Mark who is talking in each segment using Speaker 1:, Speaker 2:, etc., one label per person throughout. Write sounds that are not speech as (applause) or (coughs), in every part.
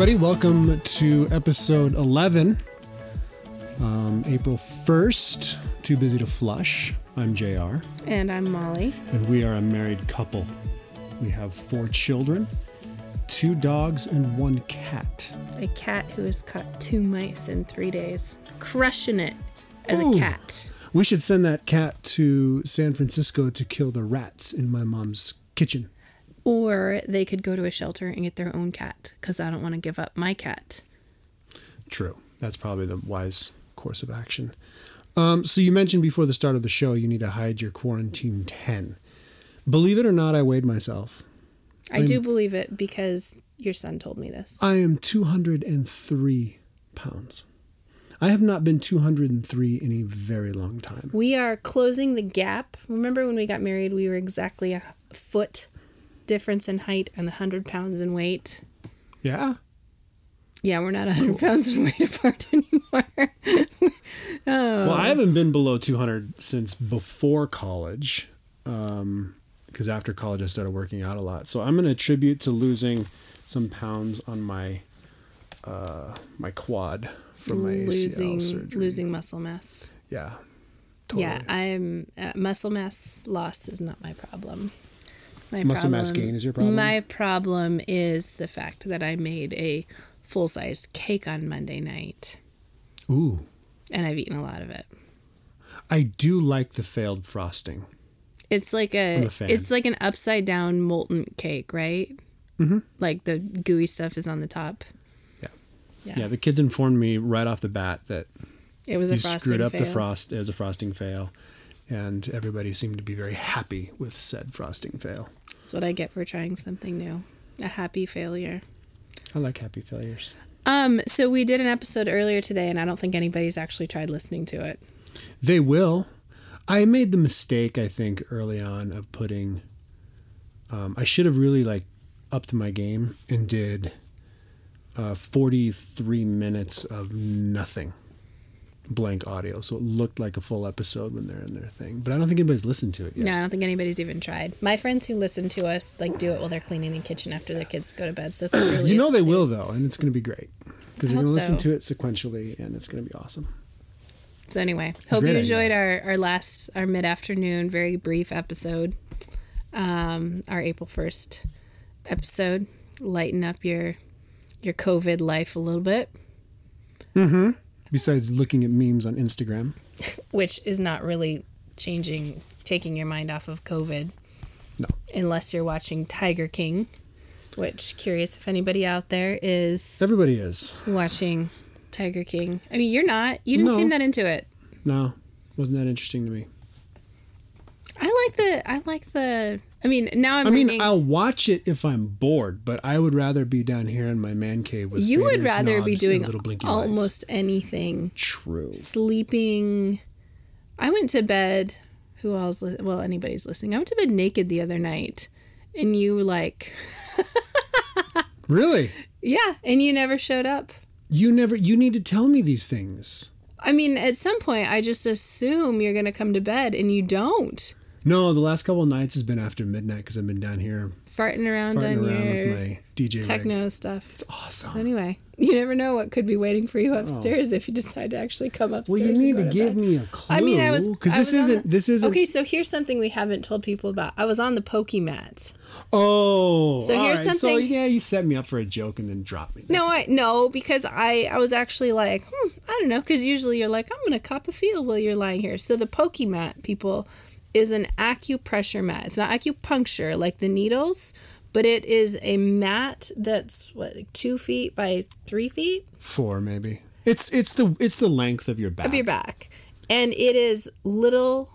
Speaker 1: everybody. Welcome to episode 11. Um, April 1st. Too busy to flush. I'm JR,
Speaker 2: And I'm Molly.
Speaker 1: and we are a married couple. We have four children, two dogs, and one cat.
Speaker 2: A cat who has caught two mice in three days. Crushing it as
Speaker 1: Ooh.
Speaker 2: a cat.
Speaker 1: We should send that cat to San Francisco to kill the rats in my mom's kitchen.
Speaker 2: Or they could go to a shelter and get their own cat because I don't want to give up my cat.
Speaker 1: True. That's probably the wise course of action. Um, so you mentioned before the start of the show you need to hide your quarantine 10. Believe it or not, I weighed myself.
Speaker 2: I do believe it because your son told me this.
Speaker 1: I am 203 pounds. I have not been 203 in a very long time.
Speaker 2: We are closing the gap. Remember when we got married, we were exactly a foot difference in height and 100 pounds in weight?
Speaker 1: Yeah?
Speaker 2: Yeah, we're not 100 pounds in weight (laughs) apart anymore. (laughs)
Speaker 1: Well, I haven't been below 200 since before college. Because after college, I started working out a lot. So I'm going to attribute to losing some pounds on my uh, my quad from my
Speaker 2: losing
Speaker 1: ACL surgery.
Speaker 2: losing muscle mass.
Speaker 1: Yeah.
Speaker 2: Yeah, I'm uh, muscle mass loss is not my problem. My
Speaker 1: Muscle mass gain is your problem?
Speaker 2: My problem is the fact that I made a full sized cake on Monday night,
Speaker 1: Ooh.
Speaker 2: and I've eaten a lot of it.
Speaker 1: I do like the failed frosting.
Speaker 2: It's like a, it's like an upside down molten cake, right? Mm-hmm. Like the gooey stuff is on the top.
Speaker 1: Yeah.
Speaker 2: Yeah,
Speaker 1: Yeah, the kids informed me right off the bat that
Speaker 2: it was a
Speaker 1: you screwed up
Speaker 2: fail.
Speaker 1: the frost as a frosting fail. And everybody seemed to be very happy with said frosting fail.
Speaker 2: That's what I get for trying something new. A happy failure.
Speaker 1: I like happy failures.
Speaker 2: Um, so we did an episode earlier today, and I don't think anybody's actually tried listening to it.
Speaker 1: They will. I made the mistake, I think, early on of putting. Um, I should have really like upped my game and did uh, 43 minutes of nothing, blank audio, so it looked like a full episode when they're in their thing. But I don't think anybody's listened to it yet.
Speaker 2: No, I don't think anybody's even tried. My friends who listen to us like do it while they're cleaning the kitchen after their kids go to bed. So really
Speaker 1: you know they will though, and it's going to be great because they're going to
Speaker 2: hope
Speaker 1: listen to it sequentially, and it's going to be awesome.
Speaker 2: So anyway, hope you enjoyed our our last our mid afternoon very brief episode, um, our April first episode. Lighten up your your COVID life a little bit,
Speaker 1: Besides looking at memes on Instagram, (laughs)
Speaker 2: which is not really changing, taking your mind off of COVID.
Speaker 1: No.
Speaker 2: Unless you're watching Tiger King, which curious if anybody out there is
Speaker 1: everybody is.
Speaker 2: watching Tiger King. I mean, you're not. You didn't
Speaker 1: No.
Speaker 2: seem that into it.
Speaker 1: No, wasn't that interesting to me.
Speaker 2: I like the. I like the. I mean, now I'm
Speaker 1: I mean,
Speaker 2: reading.
Speaker 1: I'll watch it if I'm bored, but I would rather be down here in my man cave with.
Speaker 2: you would rather be doing
Speaker 1: blinky lights.
Speaker 2: almost anything.
Speaker 1: true.
Speaker 2: Sleeping. I went to bed. Who else? Well, anybody's listening. I went to bed naked the other night, and you like, (laughs)
Speaker 1: Really,
Speaker 2: yeah, and you never showed up.
Speaker 1: you never. You need to tell me these things.
Speaker 2: I mean, at some point, I just assume you're gonna come to bed, and you don't.
Speaker 1: No, the last couple of nights has been after midnight because I've been down here
Speaker 2: Farting around
Speaker 1: farting
Speaker 2: on
Speaker 1: around
Speaker 2: your
Speaker 1: with my DJ
Speaker 2: techno
Speaker 1: rig.
Speaker 2: stuff.
Speaker 1: It's awesome.
Speaker 2: So anyway, you never know what could be waiting for you upstairs if you decide to actually come upstairs.
Speaker 1: Oh. well, you need to
Speaker 2: to
Speaker 1: give
Speaker 2: bed.
Speaker 1: me a clue.
Speaker 2: I mean, I was
Speaker 1: because this isn't.
Speaker 2: the-
Speaker 1: this isn't.
Speaker 2: Okay, so here's something we haven't told people about. I was on the Pokemat.
Speaker 1: Oh,
Speaker 2: So here's
Speaker 1: right. So
Speaker 2: something-
Speaker 1: yeah, you set me up for a joke and then drop me.
Speaker 2: No, I no because I I was actually like hmm, I don't know because usually you're like I'm gonna cop a feel while you're lying here. So the Pokemat people is an acupressure mat. It's not acupuncture like the needles, but it is a mat that's what like two feet by three feet
Speaker 1: Four maybe. It's it's the it's the length of your back.
Speaker 2: of your back, and it is little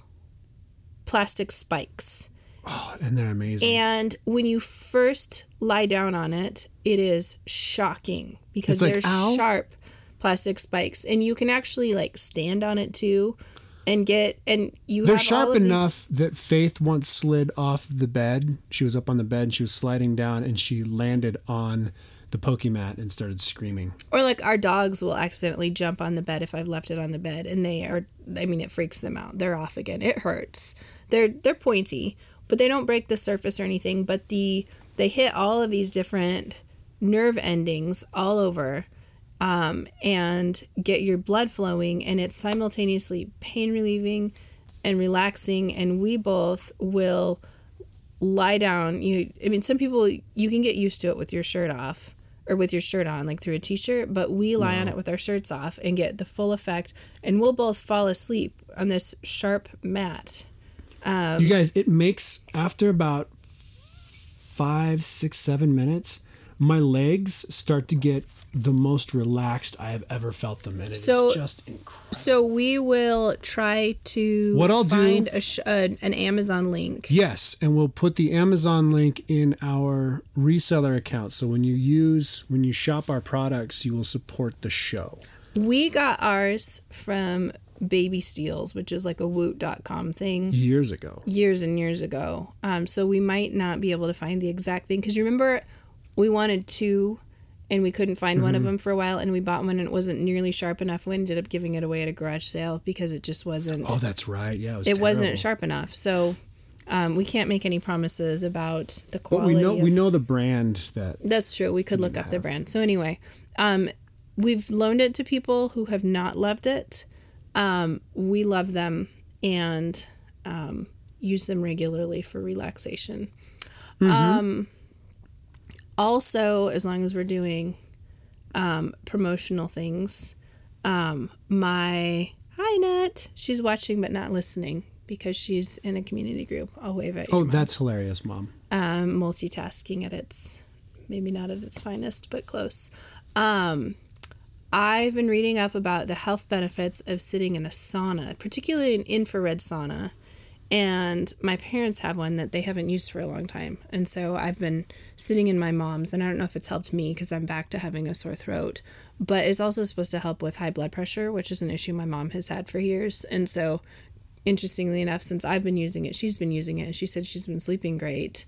Speaker 2: plastic spikes.
Speaker 1: Oh, and they're amazing.
Speaker 2: And when you first lie down on it, it is shocking because
Speaker 1: like,
Speaker 2: there's
Speaker 1: ow.
Speaker 2: sharp plastic spikes, and you can actually like stand on it too, and get and you.
Speaker 1: They're sharp enough that Faith once slid off the bed. She was up on the bed, and she was sliding down, and she landed on the Pokemat and started screaming.
Speaker 2: or like our dogs will accidentally jump on the bed if I've left it on the bed, and they are. I mean, it freaks them out. They're off again. It hurts. They're they're pointy, but they don't break the surface or anything. But the they hit all of these different nerve endings all over um, and get your blood flowing and it's simultaneously pain relieving and relaxing and we both will lie down. You i mean some people you can get used to it with your shirt off or with your shirt on like through a t-shirt but we lie on it with our shirts off and get the full effect and we'll both fall asleep on this sharp mat. Um,
Speaker 1: you guys, it makes after about five, six, seven minutes, my legs start to get the most relaxed I have ever felt them, and it's
Speaker 2: So-
Speaker 1: just incredible.
Speaker 2: so we will try to
Speaker 1: What I'll do-
Speaker 2: find a sh- a, an amazon link
Speaker 1: Yes, and we'll put the Amazon link in our reseller account. So when you use when you shop our products, you will support the show.
Speaker 2: we got ours from baby steals which is like a woot.com thing
Speaker 1: Years ago.
Speaker 2: years and years ago. Um, so we might not be able to find the exact thing because you remember we wanted two and we couldn't find one
Speaker 1: Mm-hmm.
Speaker 2: of them for a while and we bought one and it wasn't nearly sharp enough. We ended up giving it away at a garage sale because it just wasn't
Speaker 1: Oh, that's right. Yeah, it was.
Speaker 2: it wasn't sharp enough. So um, we can't make any promises about the
Speaker 1: But
Speaker 2: quality.
Speaker 1: we know
Speaker 2: of,
Speaker 1: we know the brand that
Speaker 2: that's true. We could look up the brand. So anyway, um, we've loaned it to people who have not loved it. Um, we love them and um, use them regularly for relaxation. Um, also, as long as we're doing um, promotional things, um, my hi Net, she's watching but not listening because she's in a community group. I'll wave at you.
Speaker 1: Oh, that's hilarious, mom.
Speaker 2: um, multitasking at its maybe not at its finest, but close. Um, I've been reading up about the health benefits of sitting in a sauna, particularly an infrared sauna. And my parents have one that they haven't used for a long time. And so I've been sitting in my mom's, and I don't know if it's helped me because I'm back to having a sore throat. But it's also supposed to help with high blood pressure, which is an issue my mom has had for years. And so, interestingly enough, since I've been using it, she's been using it. And she said she's been sleeping great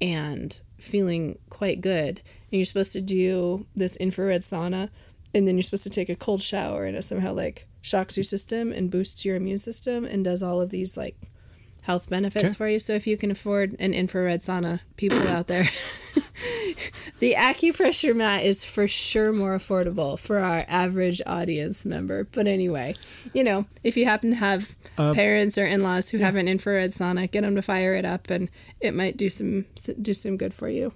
Speaker 2: and feeling quite good. And you're supposed to do this infrared sauna, and then you're supposed to take a cold shower, and it somehow like shocks your system and boosts your immune system and does all of these like health benefits
Speaker 1: Okay.
Speaker 2: for you. So if you can afford an infrared sauna, people (coughs) out there, (laughs) the acupressure mat is for sure more affordable for our average audience member. But anyway, you know, if you happen to have
Speaker 1: Uh,
Speaker 2: parents or in-laws who have an infrared sauna, get them to fire it up, and it might do some do some good for you.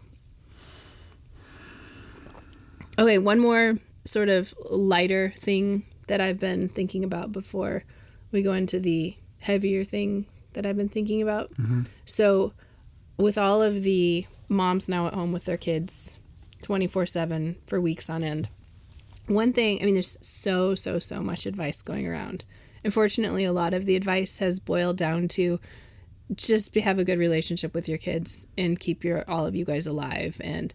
Speaker 2: Okay, one more sort of lighter thing that I've been thinking about before we go into the heavier thing that I've been thinking about. Mm-hmm. So, with all of the moms now at home with their kids 24 7 for weeks on end, one thing, I mean, there's so, so, so much advice going around. Unfortunately, a lot of the advice has boiled down to just be, have a good relationship with your kids and keep your all of you guys alive and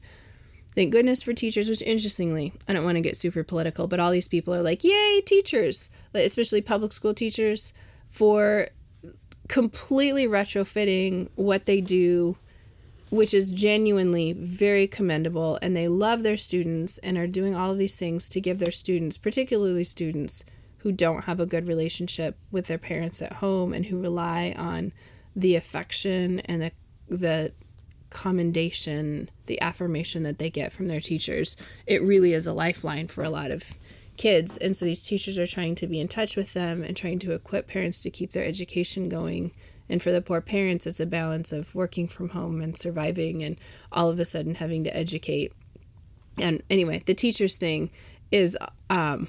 Speaker 2: thank goodness for teachers which interestingly i don't want to get super political but all these people are like yay teachers like, especially public school teachers for completely retrofitting what they do which is genuinely very commendable and they love their students and are doing all of these things to give their students particularly students who don't have a good relationship with their parents at home and who rely on the affection and the the commendation, the affirmation that they get from their teachers. It really is a lifeline for a lot of kids. And so these teachers are trying to be in touch with them and trying to equip parents to keep their education going. And for the poor parents, it's a balance of working from home and surviving and all of a sudden having to educate. And anyway, the teachers thing is um,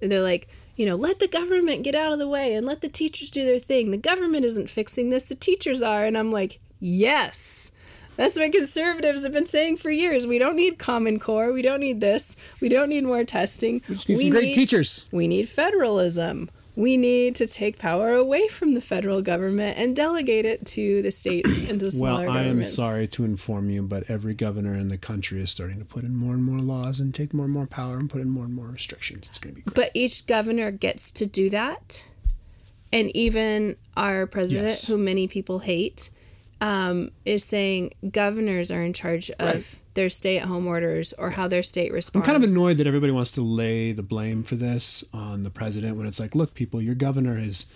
Speaker 2: they're like, you know, let the government get out of the way and let the teachers do their thing. The government isn't fixing this, the teachers are. And I'm like, yes. That's what conservatives have been saying for years. We don't need Common Core. We don't need this. We don't need more testing.
Speaker 1: We just need some great teachers.
Speaker 2: We need federalism. We need to take power away from the federal government and delegate it to the states and to smaller Well,
Speaker 1: I am sorry to inform you, but every governor in the country is starting to put in more and more laws and take more and more power and put in more and more restrictions. It's going to be great.
Speaker 2: But each governor gets to do that. And even our president,
Speaker 1: Yes.
Speaker 2: who many people hate, um, is saying governors are in charge of
Speaker 1: Right.
Speaker 2: their stay at home orders or how their state responds.
Speaker 1: I'm kind of annoyed that everybody wants to lay the blame for this on the president when it's like, look, people, your governor is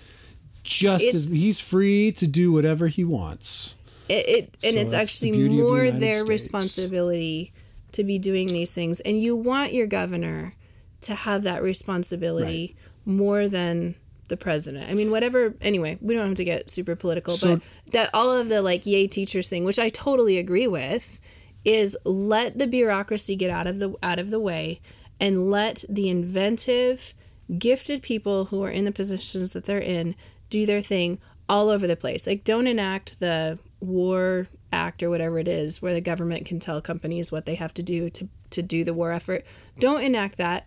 Speaker 1: just
Speaker 2: It's-
Speaker 1: as he's free to do whatever he wants.
Speaker 2: It, it and it's actually
Speaker 1: the
Speaker 2: more
Speaker 1: United
Speaker 2: their
Speaker 1: States.
Speaker 2: responsibility to be doing these things and you want your governor to have that responsibility more than the president. I mean, whatever. Anyway, we don't have to get super political,
Speaker 1: So-
Speaker 2: but that all of the like yay teachers thing, which I totally agree with, is let the bureaucracy get out of the out of the way and let the inventive, gifted people who are in the positions that they're in do their thing all over the place. Like, don't enact the war act or whatever it is where the government can tell companies what they have to do to, to do the war effort. Don't enact that.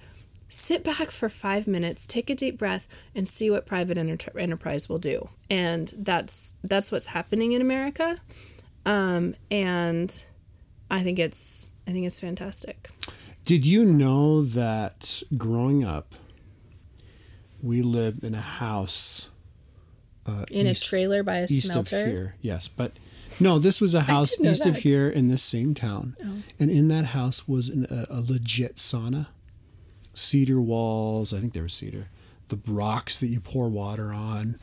Speaker 2: Sit back for five minutes, take a deep breath, and see what private enter- enterprise will do. And that's that's what's happening in America. Um, and I think it's I think it's fantastic.
Speaker 1: Did you know that growing up, we lived in a house uh,
Speaker 2: In
Speaker 1: east-
Speaker 2: a trailer by a
Speaker 1: east
Speaker 2: smelter.
Speaker 1: of here? Yes, but no, this was a house east of here in this same town,
Speaker 2: Oh.
Speaker 1: and in that house was an, a, a legit sauna, cedar walls. I think they were cedar. The rocks that you pour water on.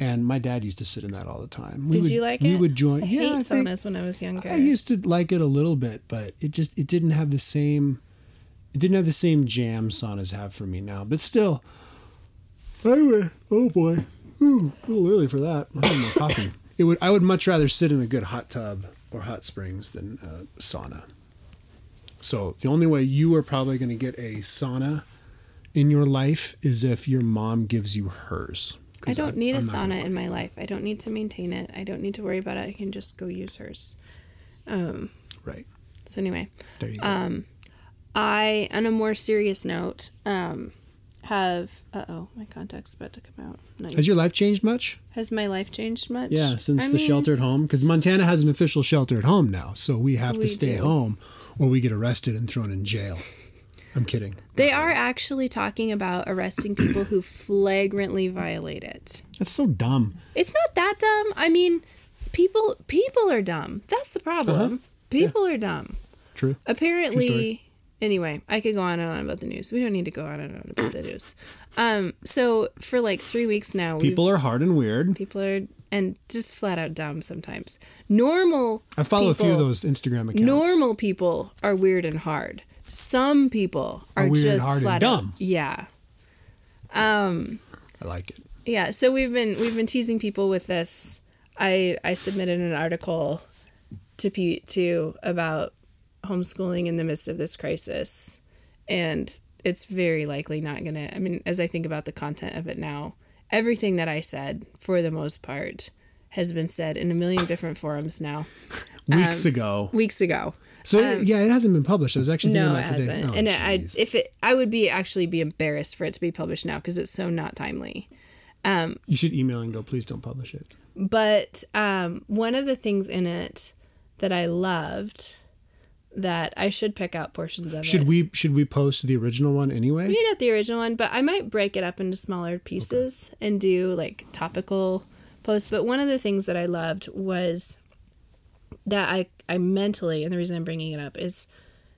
Speaker 1: And my dad used to sit in that all the time. We
Speaker 2: Did
Speaker 1: would-
Speaker 2: you like
Speaker 1: we
Speaker 2: it?
Speaker 1: would join.
Speaker 2: I
Speaker 1: yeah,
Speaker 2: hate
Speaker 1: I think-
Speaker 2: saunas when I was younger.
Speaker 1: I used to like it a little bit, but it just it didn't have the same it didn't have the same jam saunas have for me now. But still, anyway, oh boy, Ooh, a little early for that. I need more coffee. It would I would much rather sit in a good hot tub or hot springs than a sauna. So the only way you are probably going to get a sauna in your life is if your mom gives you hers.
Speaker 2: I don't need a
Speaker 1: I'm gonna-
Speaker 2: sauna in my life. I don't need to maintain it. I don't need to worry about it. I can just go use hers. Um,
Speaker 1: Right
Speaker 2: so anyway,
Speaker 1: there you go.
Speaker 2: um, I, on a more serious note, um, have uh oh, my contact's about to come out. Nice.
Speaker 1: Has your life changed much?
Speaker 2: Has my life changed much?
Speaker 1: Yeah, since
Speaker 2: I
Speaker 1: the
Speaker 2: mean,
Speaker 1: shelter at home, because Montana has an official shelter at home now, so we have
Speaker 2: We
Speaker 1: to stay
Speaker 2: do.
Speaker 1: home, or we get arrested and thrown in jail. I'm kidding.
Speaker 2: They are actually talking about arresting people who flagrantly violate it.
Speaker 1: That's so dumb.
Speaker 2: It's not that dumb. I mean, people people are dumb. That's the problem.
Speaker 1: Uh-huh.
Speaker 2: People are dumb.
Speaker 1: True.
Speaker 2: Apparently,
Speaker 1: story.
Speaker 2: anyway, I could go on and on about the news. We don't need to go on and on about the news. Um, so for like three weeks now,
Speaker 1: People are hard and weird.
Speaker 2: people are and just flat out dumb sometimes. Normal.
Speaker 1: I follow a few of
Speaker 2: people-
Speaker 1: those Instagram accounts.
Speaker 2: Normal people are weird and hard. Some people are,
Speaker 1: Are
Speaker 2: just flat
Speaker 1: dumb.
Speaker 2: out. Yeah. Um.
Speaker 1: I like it.
Speaker 2: Yeah, so we've been we've been teasing people with this. I I submitted an article to P to about homeschooling in the midst of this crisis, and it's very likely not gonna. I mean, as I think about the content of it now, everything that I said, for the most part, has been said in a million different forums now. (laughs)
Speaker 1: Weeks
Speaker 2: Um,
Speaker 1: ago.
Speaker 2: Weeks ago,
Speaker 1: So
Speaker 2: um,
Speaker 1: yeah, it hasn't been published. I was actually thinking
Speaker 2: no, it
Speaker 1: about today.
Speaker 2: hasn't.
Speaker 1: Oh,
Speaker 2: and I, if it, I would be actually be embarrassed for it to be published now because it's so not timely.
Speaker 1: you should email and go. Please don't publish it.
Speaker 2: But um, one of the things in it that I loved that I should pick out portions of
Speaker 1: Should
Speaker 2: it.
Speaker 1: we should we post the original one anyway?
Speaker 2: Maybe not the original one, but I might break it up into smaller pieces and do like topical posts. But one of the things that I loved was that I, I mentally, and the reason I'm bringing it up is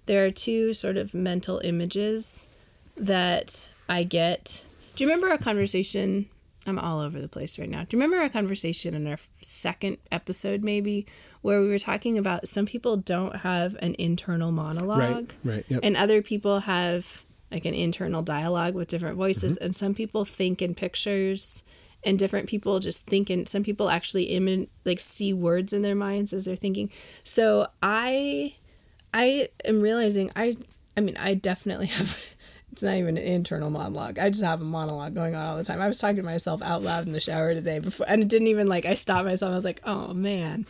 Speaker 2: there are two sort of mental images that I get. Do you remember a conversation? I'm all over the place right now. Do you remember a conversation in our second episode, maybe, where we were talking about some people don't have an internal monologue?
Speaker 1: Right. Right. Yep.
Speaker 2: and other people have like an internal dialogue with different voices
Speaker 1: Mm-hmm.
Speaker 2: and some people think in pictures and different people just think in some people actually imi- like see words in their minds as they're thinking so i i am realizing i i mean i definitely have (laughs) it's not even an internal monologue i just have a monologue going on all the time i was talking to myself out loud in the shower today before and it didn't even like i stopped myself i was like oh man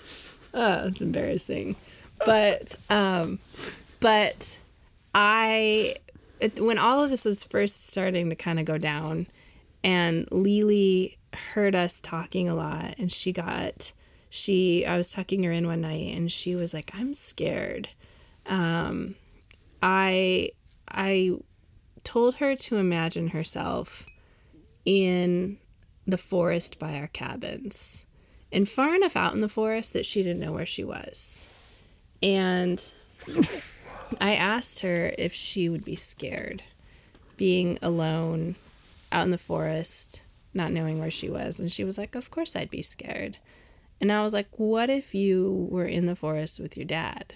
Speaker 2: oh it's embarrassing but um but I, it, when all of this was first starting to kind of go down, and Lily heard us talking a lot, and she got, she, I was tucking her in one night, and she was like, "I'm scared." Um, I, I told her to imagine herself in the forest by our cabins, and far enough out in the forest that she didn't know where she was, and. I asked her if she would be scared being alone out in the forest, not knowing where she was. And she was like, Of course I'd be scared. And I was like, What if you were in the forest with your dad?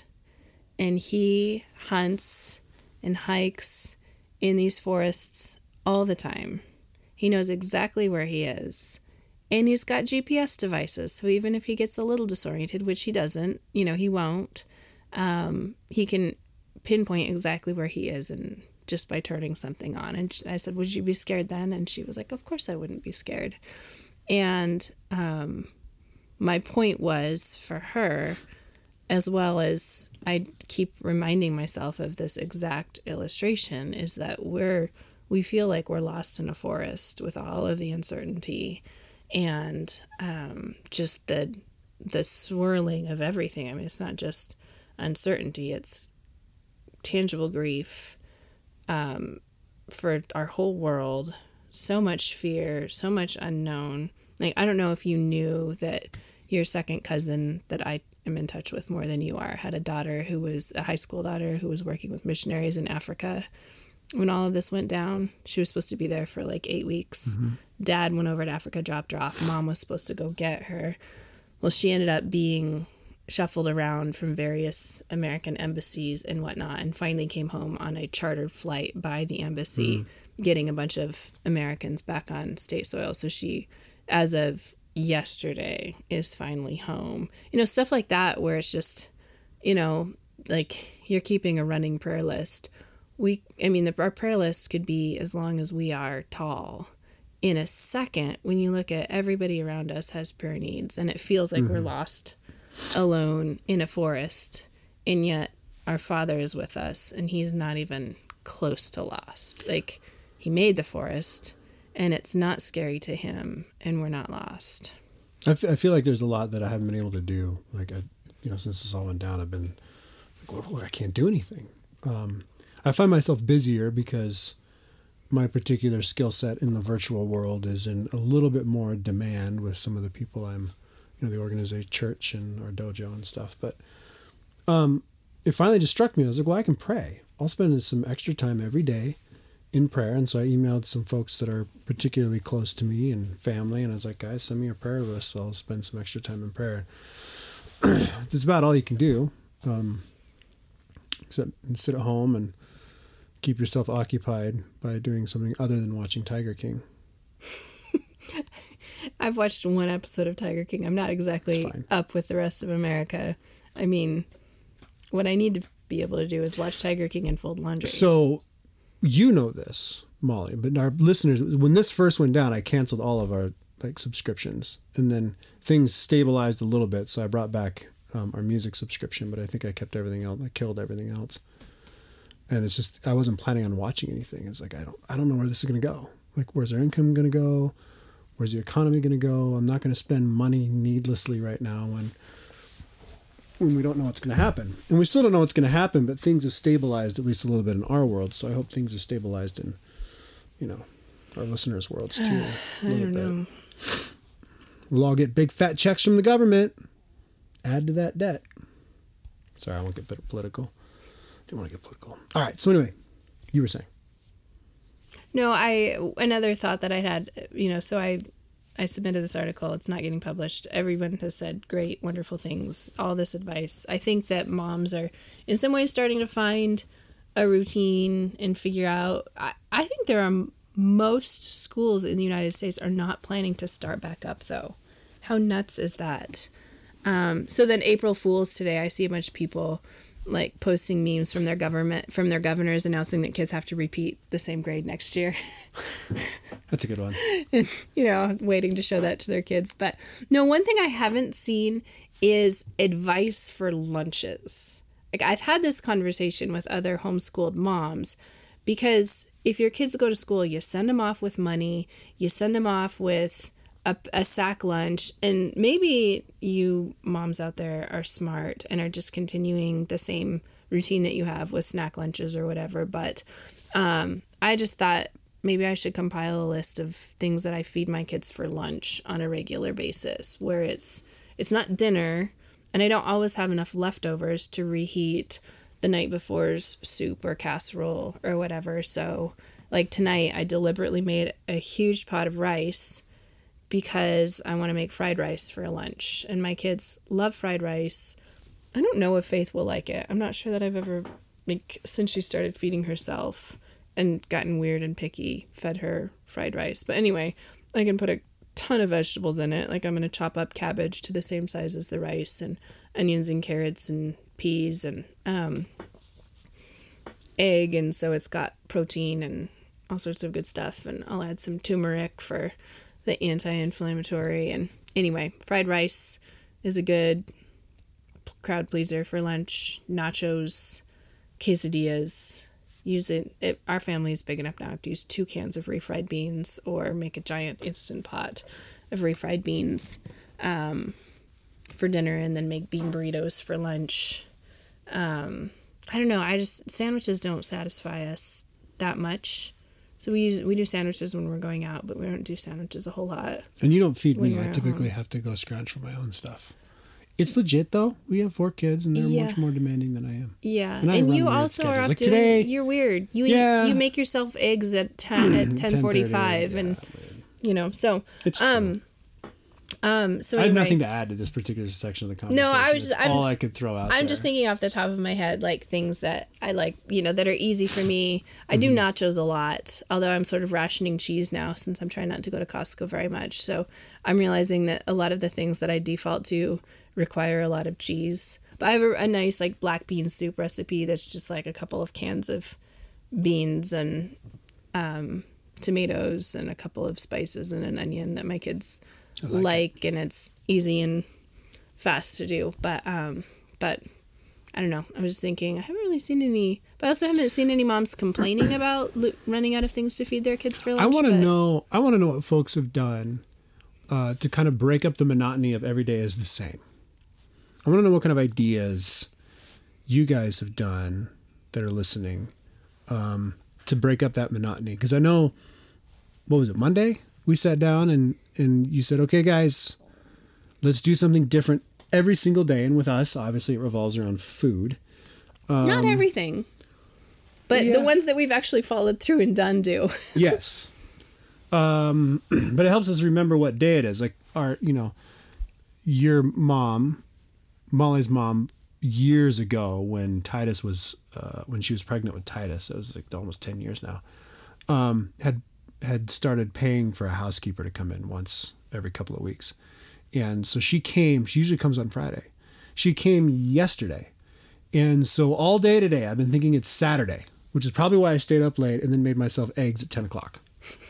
Speaker 2: and he hunts and hikes in these forests all the time. He knows exactly where he is. And he's got GPS devices. So even if he gets a little disoriented, which he doesn't, you know, he won't, um, he can pinpoint exactly where he is and just by turning something on. And I said, Would you be scared then? And she was like, Of course I wouldn't be scared. And um, my point was for her, as well as I keep reminding myself of this exact illustration, is that we're we feel like we're lost in a forest with all of the uncertainty and um, just the the swirling of everything. I mean, it's not just uncertainty; it's tangible grief um, for our whole world. So much fear, so much unknown. Like I don't know if you knew that your second cousin that I am in touch with more than you are had a daughter who was a high school daughter who was working with missionaries in Africa when all of this went down. She was supposed to be there for like eight weeks. Mm-hmm. Dad went over to Africa, dropped her off. Mom was supposed to go get her. Well, she ended up being shuffled around from various American embassies and whatnot, and finally came home on a chartered flight by the embassy, mm getting a bunch of Americans back on state soil. So she, as of yesterday, is finally home. You know, stuff like that, where it's just, you know, like you're keeping a running prayer list we i mean the, our prayer list could be as long as we are tall. In a second when you look at everybody around us has prayer needs and it feels like mm-hmm. we're lost alone in a forest and yet our father is with us and he's not even close to lost. Like he made the forest and it's not scary to him and we're not lost.
Speaker 1: I, f- I feel like there's a lot that i haven't been able to do. Like I, you know since this all went down i've been like well, i can't do anything. Um, I find myself busier because my particular skill set in the virtual world is in a little bit more demand with some of the people I'm, you know, the organization, church and our dojo and stuff. But um, it finally just struck me. I was like, well, I can pray. I'll spend some extra time every day in prayer. And so I emailed some folks that are particularly close to me and family. And I was like, guys, send me a prayer list. So I'll spend some extra time in prayer. (clears throat) it's about all you can do. Um, except sit at home and keep yourself occupied by doing something other than watching Tiger King. (laughs)
Speaker 2: I've watched one episode of Tiger King. I'm not exactly up with the rest of America. I mean, what I need to be able to do is watch Tiger King and fold laundry.
Speaker 1: So, you know this, Molly, but our listeners, when this first went down, I canceled all of our like subscriptions, and then things stabilized a little bit. So I brought back um, our music subscription, but I think I kept everything else. I killed everything else and it's just I wasn't planning on watching anything. It's like I don't I don't know where this is going to go. Like where's our income going to go? Where's the economy going to go? I'm not going to spend money needlessly right now when when we don't know what's going to happen. And we still don't know what's going to happen, but things have stabilized at least a little bit in our world. So I hope things have stabilized in you know our listeners' worlds too.
Speaker 2: A little (sighs) bit. Know.
Speaker 1: We'll all get big fat checks from the government. Add to that debt. Sorry, I won't get political. Don't want to get political. All right. So anyway, you were saying.
Speaker 2: No, I another thought that I had, you know, so I I submitted this article. It's not getting published. Everyone has said great, wonderful things, all this advice. I think that moms are in some ways starting to find a routine and figure out I, I think there are most schools in the United States are not planning to start back up though. How nuts is that? Um, so then April Fools today, I see a bunch of people like posting memes from their government from their governors announcing that kids have to repeat the same grade next year. (laughs)
Speaker 1: That's a good one.
Speaker 2: and (laughs) you know, waiting to show that to their kids. But no, one thing I haven't seen is advice for lunches. Like I've had this conversation with other homeschooled moms because if your kids go to school, you send them off with money, you send them off with a, a sack lunch and maybe you moms out there are smart and are just continuing the same routine that you have with snack lunches or whatever but um, i just thought maybe i should compile a list of things that i feed my kids for lunch on a regular basis where it's it's not dinner and i don't always have enough leftovers to reheat the night before's soup or casserole or whatever. So like tonight i deliberately made a huge pot of rice because I want to make fried rice for lunch. And my kids love fried rice. I don't know if Faith will like it. I'm not sure that I've ever, like, since she started feeding herself and gotten weird and picky, fed her fried rice. But anyway, I can put a ton of vegetables in it. Like, I'm going to chop up cabbage to the same size as the rice and onions and carrots and peas and um, egg. And so it's got protein and all sorts of good stuff. And I'll add some turmeric for the anti inflammatory. And anyway, fried rice is a good crowd pleaser for lunch. Nachos, quesadillas. Use it, it. Our family is big enough now to use two cans of refried beans or make a giant instant pot of refried beans um, for dinner and then make bean burritos for lunch. Um, I don't know. I just sandwiches don't satisfy us that much. So we use we do sandwiches when we're going out, but we don't do sandwiches a whole lot.
Speaker 1: And you don't feed me. I typically
Speaker 2: home.
Speaker 1: have to go scratch for my own stuff. It's legit though. We have four kids, and they're
Speaker 2: Yeah.
Speaker 1: much more demanding than I am.
Speaker 2: Yeah,
Speaker 1: And
Speaker 2: and,
Speaker 1: I
Speaker 2: you also are up
Speaker 1: Like
Speaker 2: doing.
Speaker 1: today-
Speaker 2: you're weird. You
Speaker 1: Yeah.
Speaker 2: eat. You make yourself eggs at ten at (clears throat) ten forty five,
Speaker 1: 10:30,
Speaker 2: five, and you know. So
Speaker 1: It's true.
Speaker 2: Um, um. So
Speaker 1: I have nothing to add to this particular section of the conversation.
Speaker 2: No, I was just- I'm-
Speaker 1: all I could throw out.
Speaker 2: I'm
Speaker 1: there.
Speaker 2: just thinking off the top of my head, like things that I like, you know, that are easy for me. I do
Speaker 1: Mm-hmm.
Speaker 2: nachos a lot, although I'm sort of rationing cheese now since I'm trying not to go to Costco very much. So I'm realizing that a lot of the things that I default to require a lot of cheese. But I have a, a nice like black bean soup recipe that's just like a couple of cans of beans and um, tomatoes and a couple of spices and an onion that my kids like,
Speaker 1: like it.
Speaker 2: and it's easy and fast to do. But um, but I don't know. I was just thinking I haven't really seen any, but I also haven't seen any moms complaining (clears throat) about lo- running out of things to feed their kids for lunch.
Speaker 1: I want to
Speaker 2: but-
Speaker 1: know. I want to know what folks have done uh, to kind of break up the monotony of every day is the same. I want to know what kind of ideas you guys have done that are listening um, to break up that monotony. Because I know, what was it Monday? We sat down and and you said, "Okay, guys, let's do something different every single day." And with us, obviously, it revolves around food.
Speaker 2: Not everything, but
Speaker 1: Um, yeah.
Speaker 2: the ones that we've actually followed through and done do. (laughs)
Speaker 1: yes um (clears throat) but it helps us remember what day it is like our you know your mom molly's mom years ago when titus was uh, when she was pregnant with titus it was like almost 10 years now um had had started paying for a housekeeper to come in once every couple of weeks and so she came she usually comes on friday she came yesterday and so all day today i've been thinking it's saturday which is probably why i stayed up late and then made myself eggs at 10 o'clock (laughs)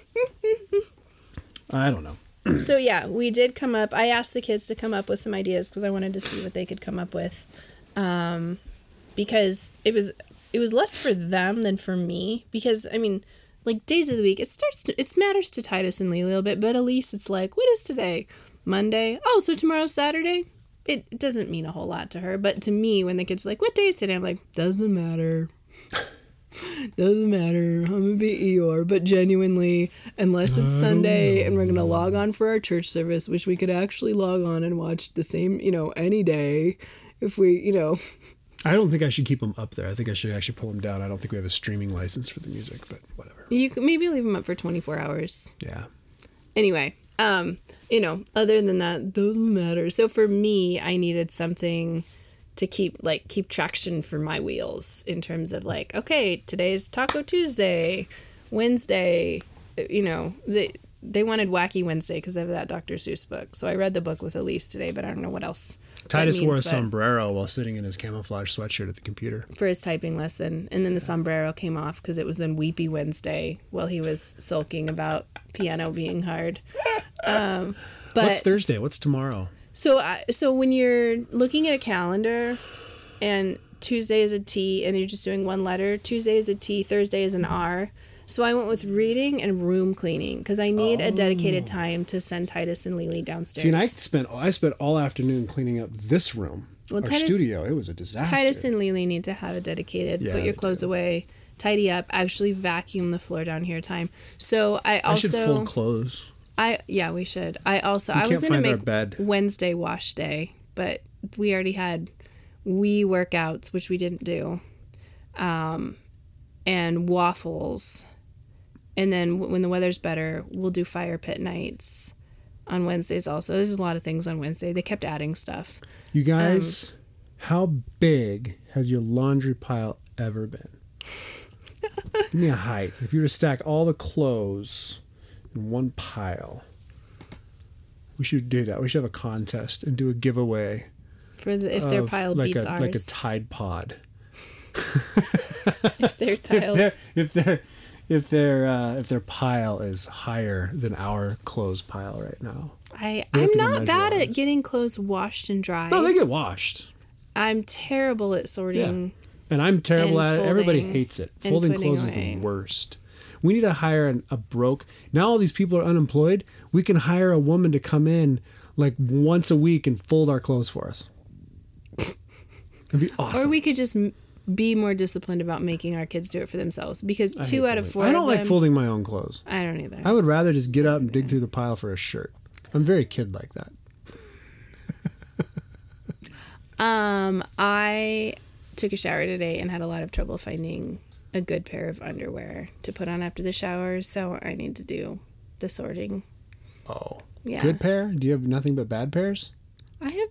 Speaker 1: I don't know. (clears throat)
Speaker 2: so yeah, we did come up. I asked the kids to come up with some ideas because I wanted to see what they could come up with, um, because it was it was less for them than for me. Because I mean, like days of the week, it starts to it matters to Titus and Lee a little bit, but Elise, it's like, what is today? Monday. Oh, so tomorrow's Saturday. It, doesn't mean a whole lot to her, but to me, when the kids are like, "What day is today?" I'm like, "Doesn't matter." (laughs) Doesn't matter. I'm gonna be Eeyore, but genuinely, unless it's Sunday and we're gonna log on for our church service, which we could actually log on and watch the same, you know, any day, if we, you know, (laughs)
Speaker 1: I don't think I should keep them up there. I think I should actually pull them down. I don't think we have a streaming license for the music, but whatever.
Speaker 2: you could maybe leave them up for 24 hours.
Speaker 1: Yeah.
Speaker 2: Anyway, um, you know, other than that, doesn't matter. So for me, I needed something to keep like keep traction for my wheels in terms of like, okay, today's Taco Tuesday, Wednesday, you know, they they wanted Wacky Wednesday because of that Dr. Seuss book. So I read the book with Elise today, but I don't know what else.
Speaker 1: Titus wore a sombrero while sitting in his camouflage sweatshirt at the computer.
Speaker 2: for his typing lesson, and then the sombrero came off because it was then Weepy Wednesday while he was sulking about piano being hard. Um, but
Speaker 1: What's Thursday? What's tomorrow?
Speaker 2: so I, so when you're looking at a calendar, and Tuesday is a T, and you're just doing one letter. Tuesday is a T. Thursday is an R. So I went with reading and room cleaning because I need a dedicated time to send Titus and Lily downstairs.
Speaker 1: See, and I spent I spent all afternoon cleaning up this room,
Speaker 2: Well,
Speaker 1: our
Speaker 2: Titus-
Speaker 1: studio. It was a disaster.
Speaker 2: Titus and Lily need to have a dedicated
Speaker 1: Yeah,
Speaker 2: put your clothes
Speaker 1: do.
Speaker 2: away, tidy up, actually vacuum the floor down here time. So I also
Speaker 1: I should fold clothes.
Speaker 2: I yeah, we should. I also
Speaker 1: We
Speaker 2: I was gonna make. Wednesday wash day, but we already had we workouts, which we didn't do. Um and waffles. And then w- when the weather's better, we'll do fire pit nights on Wednesdays also. There's a lot of things on Wednesday. They kept adding stuff.
Speaker 1: You um, guys How big has your laundry pile ever been? Give me a height. If you were to stack all the clothes in one pile, we should do that. We should have a contest and do a giveaway.
Speaker 2: For the, if their pile
Speaker 1: like
Speaker 2: beats
Speaker 1: a,
Speaker 2: ours.
Speaker 1: like a Tide Pod. (laughs)
Speaker 2: if their (laughs)
Speaker 1: If
Speaker 2: tile.
Speaker 1: their if their if their uh, if their pile is higher than our clothes pile right now.
Speaker 2: I I'm not bad at getting clothes washed and dry.
Speaker 1: No, they get washed.
Speaker 2: I'm terrible at sorting. Yeah.
Speaker 1: And I'm terrible
Speaker 2: And
Speaker 1: at it. Everybody hates it. Folding clothes
Speaker 2: away.
Speaker 1: is the worst. We need to hire an, a broke. Now all these people are unemployed. We can hire a woman to come in like once a week and fold our clothes for us. (laughs) It'd be awesome.
Speaker 2: Or we could just be more disciplined about making our kids do it for themselves because
Speaker 1: I
Speaker 2: two out of four.
Speaker 1: I don't
Speaker 2: of
Speaker 1: like
Speaker 2: them,
Speaker 1: folding my own clothes.
Speaker 2: I don't either.
Speaker 1: I would rather just get up and dig through the pile for a shirt. I'm very kid like that.
Speaker 2: Um, I took a shower today and had a lot of trouble finding a good pair of underwear to put on after the shower, so I need to do the sorting.
Speaker 1: Oh.
Speaker 2: Yeah.
Speaker 1: Good pair? Do you have nothing but bad pairs?
Speaker 2: I have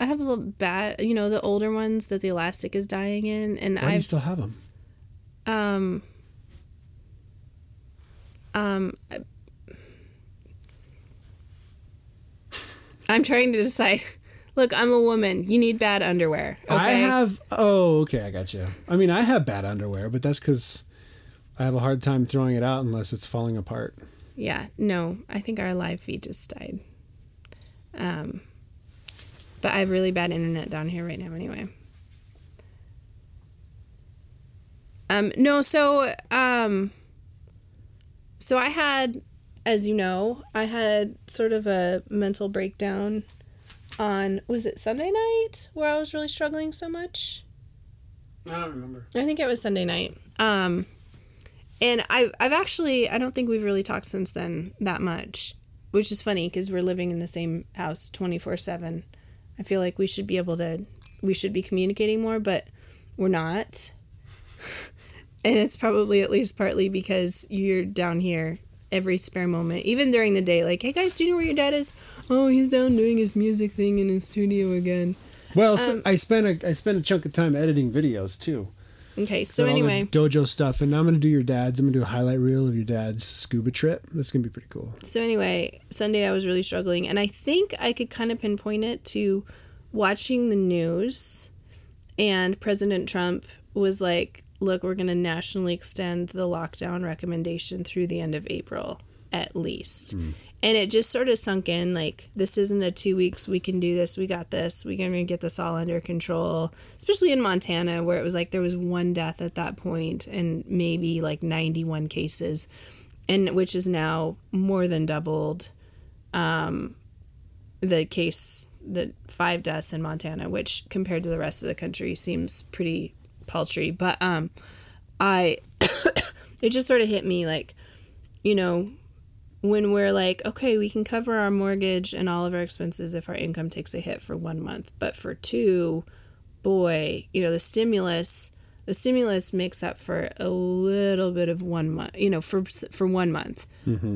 Speaker 2: I have a little bad, you know, the older ones that the elastic is dying in and
Speaker 1: Why do you
Speaker 2: I've
Speaker 1: still have them?
Speaker 2: um um I'm trying to decide. (laughs) Look, I'm a woman. You need bad underwear. Okay?
Speaker 1: I have. Oh, okay, I got you. I mean, I have bad underwear, but that's because I have a hard time throwing it out unless it's falling apart.
Speaker 2: Yeah, no, I think our live feed just died. Um, but I have really bad internet down here right now, anyway. Um, no, so um, so I had, as you know, I had sort of a mental breakdown on was it Sunday night where I was really struggling so much.
Speaker 1: I don't remember.
Speaker 2: I think it was Sunday night. Um, and I've, I've actually, I don't think we've really talked since then that much, which is funny because we're living in the same house 24 7. I feel like we should be able to, we should be communicating more, but we're not. (laughs) and it's probably at least partly because you're down here every spare moment, even during the day. Like, hey guys, do you know where your dad is? Oh, he's down doing his music thing in his studio again.
Speaker 1: Well, so
Speaker 2: Um,
Speaker 1: I spent a I spent a chunk of time editing videos too.
Speaker 2: Okay, so
Speaker 1: Got
Speaker 2: anyway.
Speaker 1: dojo stuff, and now I'm gonna do your dad's. I'm gonna do a highlight reel of your dad's scuba trip. That's gonna be pretty cool.
Speaker 2: So anyway, Sunday I was really struggling, and I think I could kind of pinpoint it to watching the news, and President Trump was like, "Look, we're going to nationally extend the lockdown recommendation through the end of April, at least." Hmm. And it just sort of sunk in like, this isn't a two weeks, we can do this, we got this, we're to get this all under control. Especially in Montana, where it was like there was one death at that point and maybe like 91 cases and which is now more than doubled um, the case the five deaths in Montana, which compared to the rest of the country seems pretty paltry. But um, I (coughs) it just sort of hit me like, you know, when we're like, okay, we can cover our mortgage and all of our expenses if our income takes a hit for one month, but for two, boy, you know, the stimulus the stimulus makes up for a little bit of one month you know for for one month.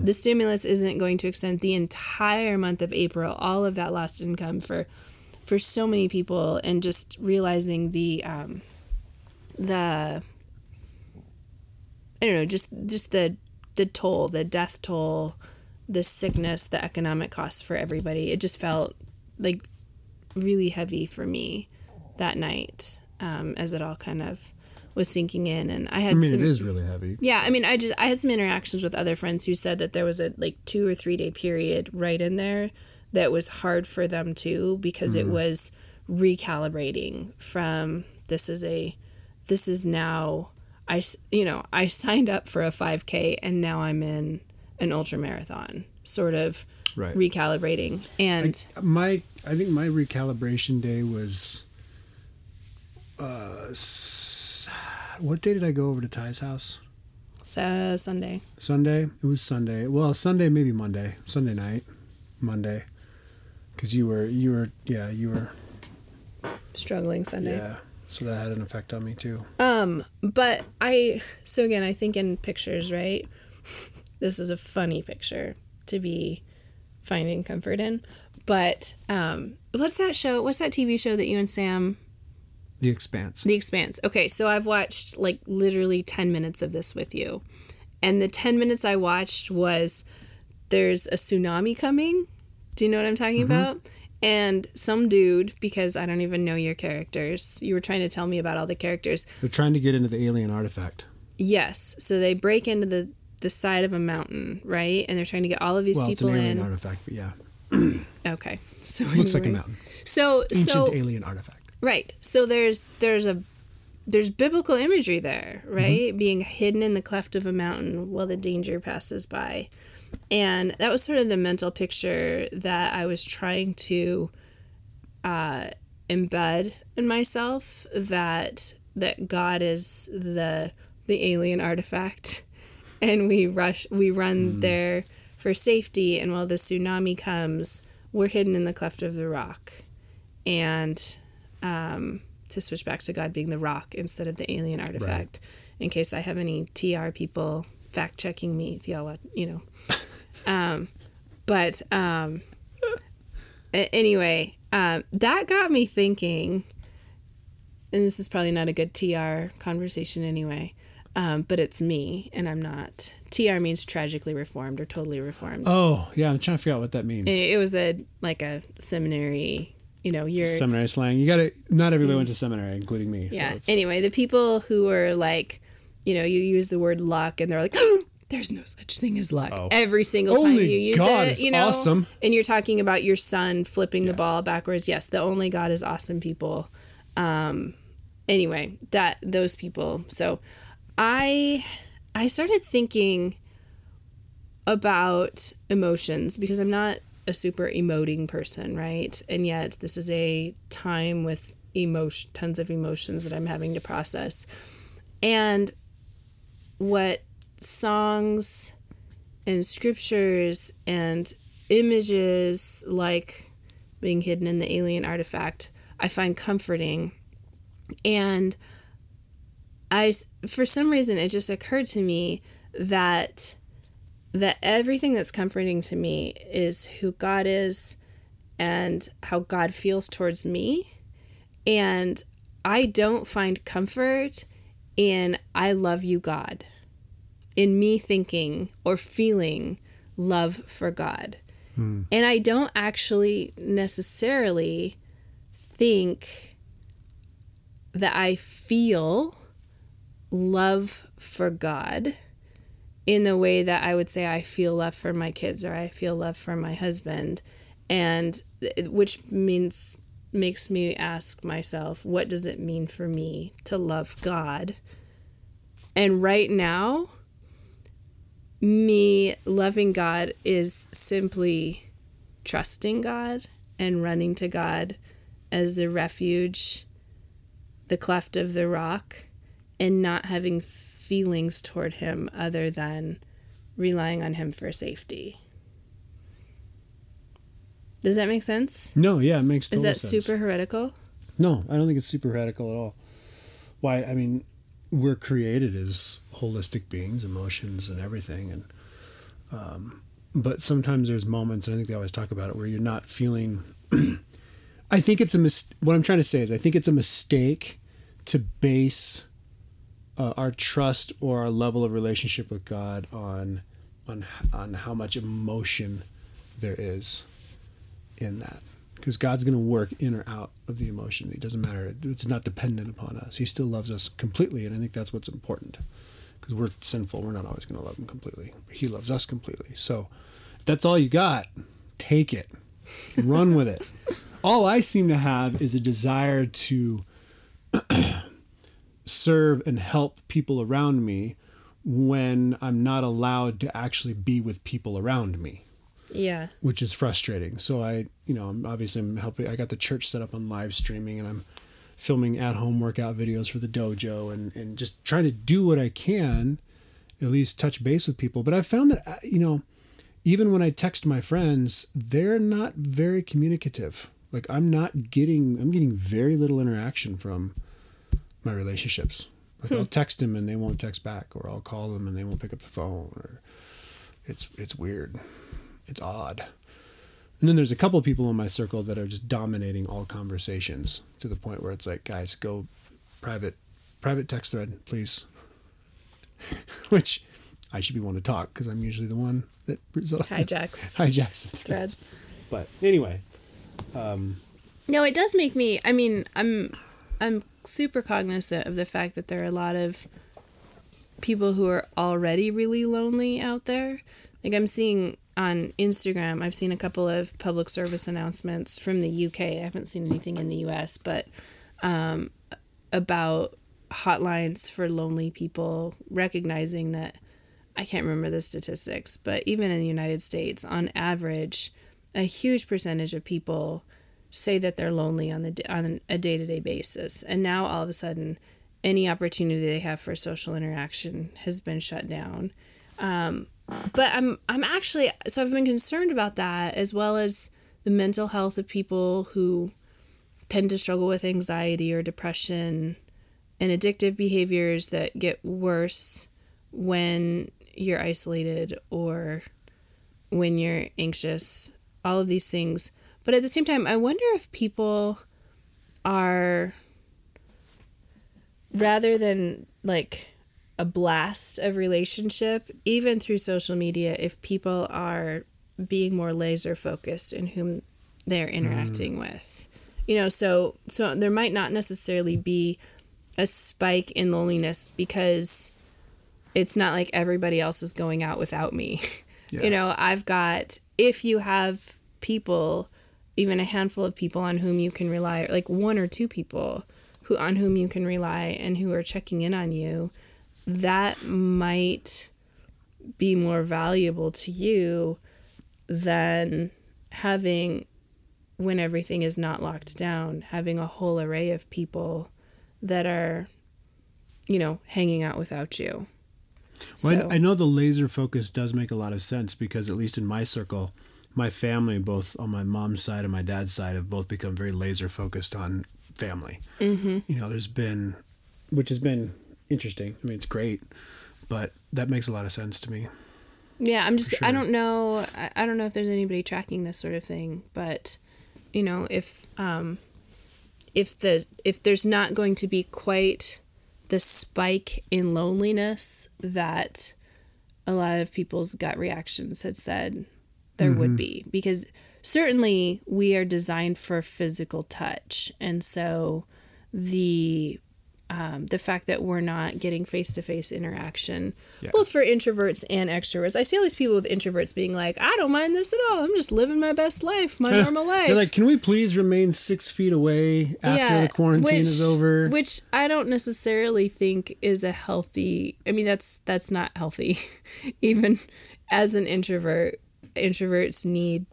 Speaker 2: The stimulus isn't going to extend the entire month of april all of that lost income for for so many people and just realizing the um the i don't know just just the the toll the death toll the sickness the economic costs for everybody. It just felt like really heavy for me that night um, as it all kind of was sinking in. And i had
Speaker 1: I mean,
Speaker 2: some
Speaker 1: it is really heavy.
Speaker 2: yeah, I mean, I just I had some interactions with other friends who said that there was a like two or three day period right in there that was hard for them too because it was recalibrating from this is a this is now I s- you know I signed up for a 5k and now I'm in an ultra marathon sort of
Speaker 1: Right.
Speaker 2: recalibrating and
Speaker 1: my I think my recalibration day was uh what day did I go over to Ty's house?
Speaker 2: uh, Sunday
Speaker 1: Sunday. It was Sunday. Well, Sunday maybe Monday. Sunday night, Monday. Cuz you were you were yeah, you were
Speaker 2: struggling Sunday.
Speaker 1: yeah. So that had an effect on me too.
Speaker 2: Um, but I so again, I think in pictures, right? (laughs) This is a funny picture to be finding comfort in. But um, what's that show? What's that TV show that you and Sam
Speaker 1: The Expanse.
Speaker 2: The Expanse. Okay, so I've watched like literally 10 minutes of this with you. And the 10 minutes I watched was there's a tsunami coming. Do you know what I'm talking about? And some dude, because I don't even know your characters, you were trying to tell me about all the characters.
Speaker 1: They're trying to get into the alien artifact.
Speaker 2: Yes, so they break into the the side of a mountain, right? And they're trying to get all of these
Speaker 1: well, it's
Speaker 2: people
Speaker 1: an alien
Speaker 2: in.
Speaker 1: artifact, but yeah, (clears throat)
Speaker 2: Okay, so
Speaker 1: it looks like a mountain.
Speaker 2: So
Speaker 1: Ancient
Speaker 2: so
Speaker 1: alien artifact.
Speaker 2: Right. So there's there's a there's biblical imagery there, right?
Speaker 1: Mm-hmm.
Speaker 2: Being hidden in the cleft of a mountain while the danger passes by. And that was sort of the mental picture that I was trying to uh, embed in myself that that God is the the alien artifact. (laughs) And we rush we run there for safety. And while the tsunami comes we're hidden in the cleft of the rock. And um, to switch back to God being the rock instead of the alien artifact. In case I have any TR people fact checking me, theolo- you know. um, but um, anyway, um, that got me thinking, and this is probably not a good TR conversation anyway. Um, but it's me, and I'm not. TR means tragically reformed or totally reformed.
Speaker 1: Oh yeah, I'm trying to figure out what that means.
Speaker 2: It, it was a like a seminary, you know, you're
Speaker 1: seminary slang. You got to. Not everybody went to seminary, including me. So
Speaker 2: yeah.
Speaker 1: it's,
Speaker 2: Anyway, the people who were like, you know, you use the word luck and they're like, (gasps) there's no such thing as luck.
Speaker 1: Oh.
Speaker 2: Every single time you use
Speaker 1: God
Speaker 2: it, you know,
Speaker 1: awesome.
Speaker 2: and you're talking about your son flipping the ball backwards. Yes, the only God is awesome people. Um, anyway, that those people. So, I I started thinking about emotions because I'm not a super emoting person, right? And yet this is a time with emotion tons of emotions that I'm having to process. And what songs and scriptures and images like being hidden in the alien artifact I find comforting. And I for some reason it just occurred to me that that everything that's comforting to me is who God is and how God feels towards me. And I don't find comfort in I love you, God, in me thinking or feeling love for God. Hmm. And I don't actually necessarily think that I feel love for God in the way that I would say I feel love for my kids or I feel love for my husband. And which means makes me ask myself what does it mean for me to love God? And right now me loving God is simply trusting God and running to God as the refuge the cleft of the rock and not having feelings toward him other than relying on him for safety. Does that make sense?
Speaker 1: No, yeah, it makes
Speaker 2: Is that
Speaker 1: sense.
Speaker 2: super heretical?
Speaker 1: No, I don't think it's super radical at all. Why? I mean, we're created as holistic beings, emotions and everything, and um, but sometimes there's moments, and I think they always talk about it, where you're not feeling. (clears throat) I think it's a mis- What I'm trying to say is, I think it's a mistake to base uh, our trust or our level of relationship with God on on on how much emotion there is in that because God's going to work in or out of the emotion. It doesn't matter. It's not dependent upon us. He still loves us completely, and I think that's what's important. Because we're sinful, we're not always going to love Him completely. He loves us completely. So, if that's all you got, take it, run with it. (laughs) All I seem to have is a desire to (clears throat) serve and help people around me when I'm not allowed to actually be with people around me
Speaker 2: Yeah.
Speaker 1: which is frustrating. So I, you know, I'm obviously I'm helping. I got the church set up on live streaming, and I'm filming at home workout videos for the dojo, and and just trying to do what I can, at least touch base with people. But I found that uh, you know, even when I text my friends, they're not very communicative. Like I'm not getting, I'm getting very little interaction from my relationships. Like I'll text them and they won't text back, or I'll call them and they won't pick up the phone, or it's it's weird it's odd And then there's a couple of people in my circle that are just dominating all conversations to the point where it's like, guys, go private, private text thread, please. (laughs) Which I should be one to talk because I'm usually the one that
Speaker 2: hijacks (laughs)
Speaker 1: hijacks the threads.
Speaker 2: threads.
Speaker 1: But anyway, um,
Speaker 2: No, it does make me. I mean, I'm I'm super cognizant of the fact that there are a lot of people who are already really lonely out there. Like I'm seeing on Instagram, I've seen a couple of public service announcements from the UK. I haven't seen anything in the US, but um, about hotlines for lonely people, recognizing that I can't remember the statistics, but even in the United States, on average, a huge percentage of people say that they're lonely on the on a day-to-day basis and now all of a sudden any opportunity they have for social interaction has been shut down um, but i'm i'm actually so i've been concerned about that as well as the mental health of people who tend to struggle with anxiety or depression and addictive behaviors that get worse when you're isolated or when you're anxious all of these things. But at the same time, I wonder if people are rather than like a blast of relationship, even through social media, if people are being more laser focused in whom they're interacting mm. with. You know, so so there might not necessarily be a spike in loneliness because it's not like everybody else is going out without me. (laughs) Yeah. You know, I've got if you have people even a handful of people on whom you can rely, like one or two people who on whom you can rely and who are checking in on you, that might be more valuable to you than having when everything is not locked down, having a whole array of people that are, you know, hanging out without you.
Speaker 1: Well, so. I know the laser focus does make a lot of sense because, at least in my circle, my family, both on my mom's side and my dad's side, have both become very laser focused on family. Mm-hmm. You know, there's been, which has been interesting. I mean, it's great, but that makes a lot of sense to me.
Speaker 2: Yeah, I'm just. Sure. I don't know. I don't know if there's anybody tracking this sort of thing, but you know, if um, if the if there's not going to be quite the spike in loneliness that a lot of people's gut reactions had said there mm-hmm. would be because certainly we are designed for physical touch and so the um, the fact that we're not getting face to face interaction, yeah. both for introverts and extroverts. I see all these people with introverts being like, I don't mind this at all. I'm just living my best life, my (laughs) normal life.
Speaker 1: They're like, can we please remain six feet away after yeah, the quarantine
Speaker 2: which,
Speaker 1: is over?
Speaker 2: Which I don't necessarily think is a healthy. I mean, that's that's not healthy, (laughs) even as an introvert introverts need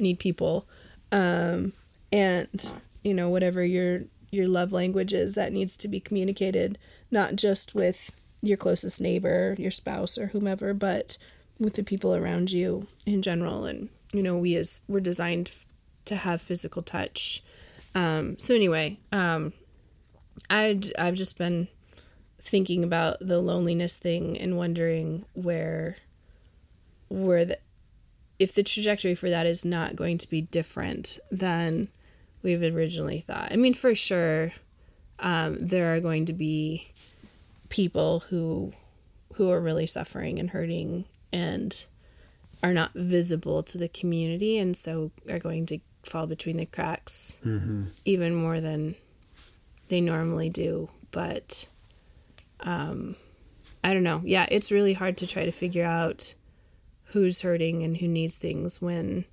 Speaker 2: need people um, and you know whatever your your love languages that needs to be communicated not just with your closest neighbor your spouse or whomever but with the people around you in general. And you know we as we're designed to have physical touch. Um, so anyway um, i I've just been thinking about the loneliness thing and wondering where where the, if the trajectory for that is not going to be different than we've originally thought. I mean, for sure, um, there are going to be people who who are really suffering and hurting and are not visible to the community, and so are going to fall between the cracks mm-hmm. even more than they normally do. But um, I don't know. Yeah, it's really hard to try to figure out who's hurting and who needs things when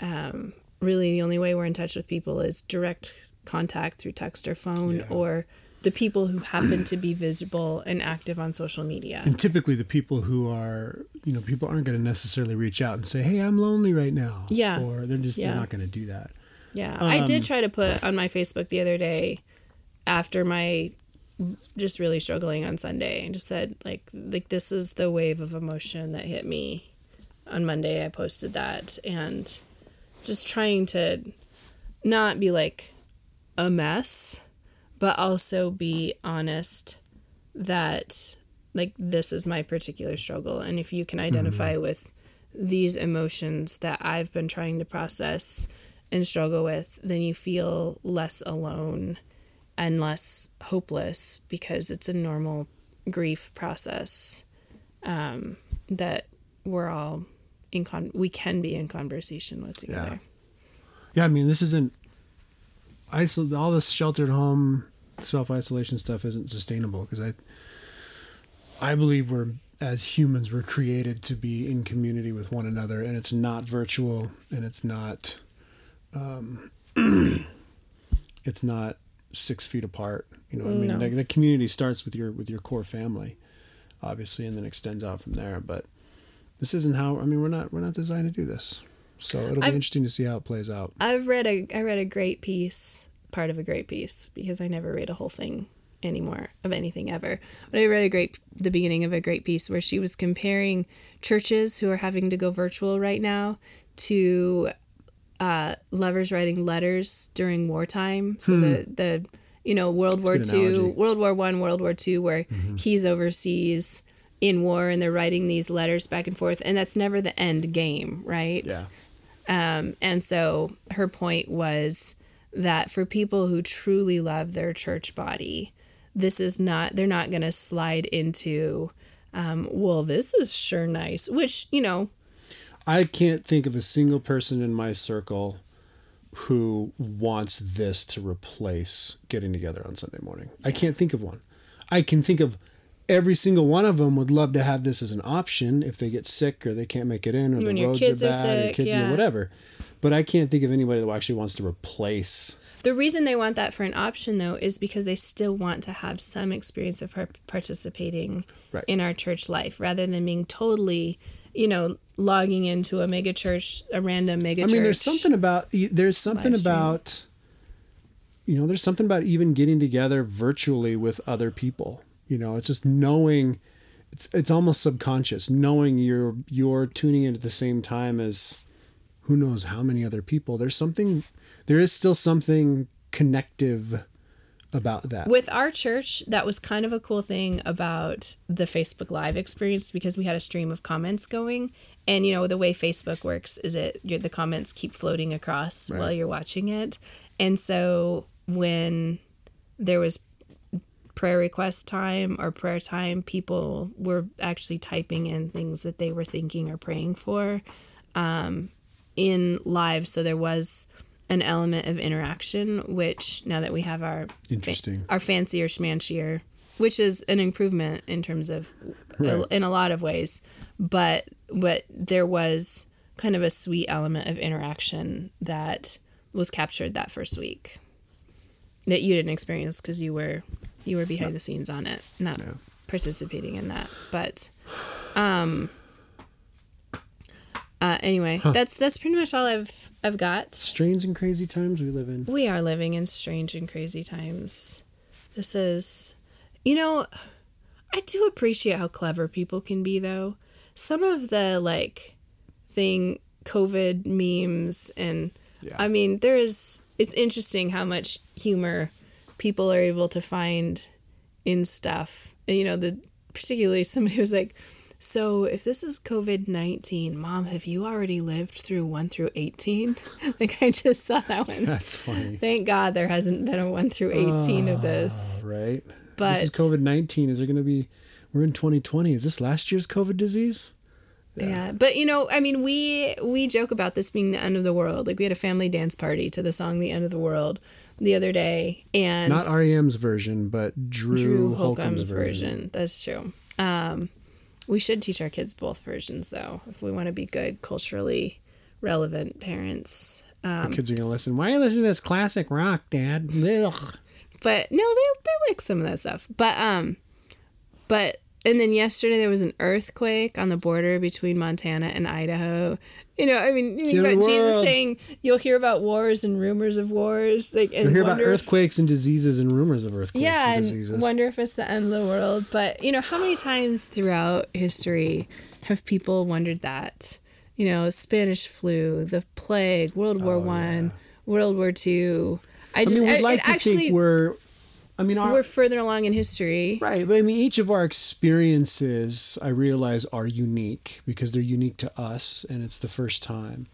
Speaker 2: um, really the only way we're in touch with people is direct contact through text or phone yeah. or the people who happen to be visible and active on social media.
Speaker 1: And typically the people who are, you know, people aren't going to necessarily reach out and say, "Hey, I'm lonely right now."
Speaker 2: Yeah.
Speaker 1: Or they're just yeah. they're not going to do that.
Speaker 2: Yeah. Um, I did try to put on my Facebook the other day after my just really struggling on Sunday and just said like like this is the wave of emotion that hit me on Monday I posted that and just trying to not be like a mess, but also be honest that like this is my particular struggle and if you can identify mm-hmm. with these emotions that I've been trying to process and struggle with, then you feel less alone and less hopeless because it's a normal grief process um, that we're all in con- we can be in conversation with together.
Speaker 1: Yeah, yeah I mean, this isn't isol- all this sheltered home self isolation stuff isn't sustainable because I I believe we're as humans we're created to be in community with one another and it's not virtual and it's not um, (clears throat) it's not six feet apart you know what i mean
Speaker 2: No.
Speaker 1: like the community starts with your with your core family obviously and then extends out from there but this isn't how i mean we're not we're not designed to do this so it'll be
Speaker 2: I've-
Speaker 1: interesting to see how it plays out
Speaker 2: I've read a I read a great piece, part of a great piece, because I never read a whole thing anymore of anything ever. But I read a great the beginning of a great piece where she was comparing churches who are having to go virtual right now to uh, lovers writing letters during wartime. So the the you know World War
Speaker 1: good
Speaker 2: Two. World War One, World War Two, where he's overseas in war and they're writing these letters back and forth, and that's never the end game, right?
Speaker 1: yeah
Speaker 2: Um, and so her point was that for people who truly love their church body, this is not, they're not going to slide into, um, well, this is sure nice, which, you know,
Speaker 1: I can't think of a single person in my circle who wants this to replace getting together on Sunday morning. I can't think of one. I can think of every single one of them would love to have this as an option if they get sick or they can't make it in or
Speaker 2: When
Speaker 1: the roads are
Speaker 2: are
Speaker 1: bad or kids
Speaker 2: yeah.
Speaker 1: or whatever. But I can't think of anybody that actually wants to replace.
Speaker 2: the reason they want that for an option, though, is because they still want to have some experience of participating
Speaker 1: Right.
Speaker 2: in our church life rather than being totally, you know, logging into a mega church, a random mega
Speaker 1: I mean, there's something about there's something about you know, there's something about even getting together virtually with other people. You know, it's just knowing it's it's almost subconscious, knowing you're you're tuning in at the same time as who knows how many other people. There's something there is still something connective about that.
Speaker 2: With our church, that was kind of a cool thing about the Facebook Live experience because we had a stream of comments going. And you know the way Facebook works is it the comments keep floating across while you're watching it, and so when there was prayer request time or prayer time, people were actually typing in things that they were thinking or praying for um, in live. So there was an element of interaction, which now that we have our
Speaker 1: Interesting.
Speaker 2: our fancier schmancier, which is an improvement in terms of
Speaker 1: Right.
Speaker 2: in a lot of ways, but but there was kind of a sweet element of interaction that was captured that first week that you didn't experience because you were you were behind the scenes on it, not
Speaker 1: No.
Speaker 2: participating in that. But um uh anyway, that's that's pretty much all I've I've got.
Speaker 1: Strange and crazy times we live in.
Speaker 2: We are living in strange and crazy times. This is, you know, I do appreciate how clever people can be, though. Some of the, like, thing, COVID memes, and
Speaker 1: Yeah.
Speaker 2: I mean, there is, it's interesting how much humor people are able to find in stuff. You know, the, particularly somebody was like, so if this is COVID 19, mom, have you already lived through 1 through 18? (laughs) like, I just saw that one.
Speaker 1: That's funny.
Speaker 2: Thank God there hasn't been a 1 through 18 of ah, this.
Speaker 1: Right?
Speaker 2: But
Speaker 1: this is COVID 19. Is there going to be, we're in 2020. Is this last year's COVID disease?
Speaker 2: Yeah. But you know, I mean, we we joke about this being the end of the world. Like we had a family dance party to the song "The End of the World" the other day, and
Speaker 1: Not REM's version, but Drew,
Speaker 2: Drew
Speaker 1: Holcomb's,
Speaker 2: Holcomb's
Speaker 1: version.
Speaker 2: version. That's true. Um, we should teach our kids both versions, though, if we want to be good, culturally relevant parents.
Speaker 1: Our
Speaker 2: Um,
Speaker 1: kids are going to listen. Why are you listening to this classic rock, Dad? Ugh.
Speaker 2: but no, they they like some of that stuff. But um, but and then yesterday there was an earthquake on the border between Montana and Idaho. You know, I mean, you about Jesus saying you'll hear about wars and rumors of wars, like and
Speaker 1: you'll hear about
Speaker 2: wonder if-
Speaker 1: earthquakes and diseases and rumors of earthquakes
Speaker 2: yeah,
Speaker 1: and
Speaker 2: and
Speaker 1: diseases.
Speaker 2: wonder if it's the end of the world. But you know, how many times throughout history have people wondered that? You know, Spanish flu, the plague, World War
Speaker 1: Oh,
Speaker 2: One,
Speaker 1: yeah.
Speaker 2: World War Two. I
Speaker 1: I
Speaker 2: just
Speaker 1: mean,
Speaker 2: I-
Speaker 1: we'd like
Speaker 2: it
Speaker 1: to
Speaker 2: actually
Speaker 1: think we're I mean, our,
Speaker 2: We're further along in history.
Speaker 1: Right, but I mean, each of our experiences, I realize, are unique because they're unique to us, and it's the first time.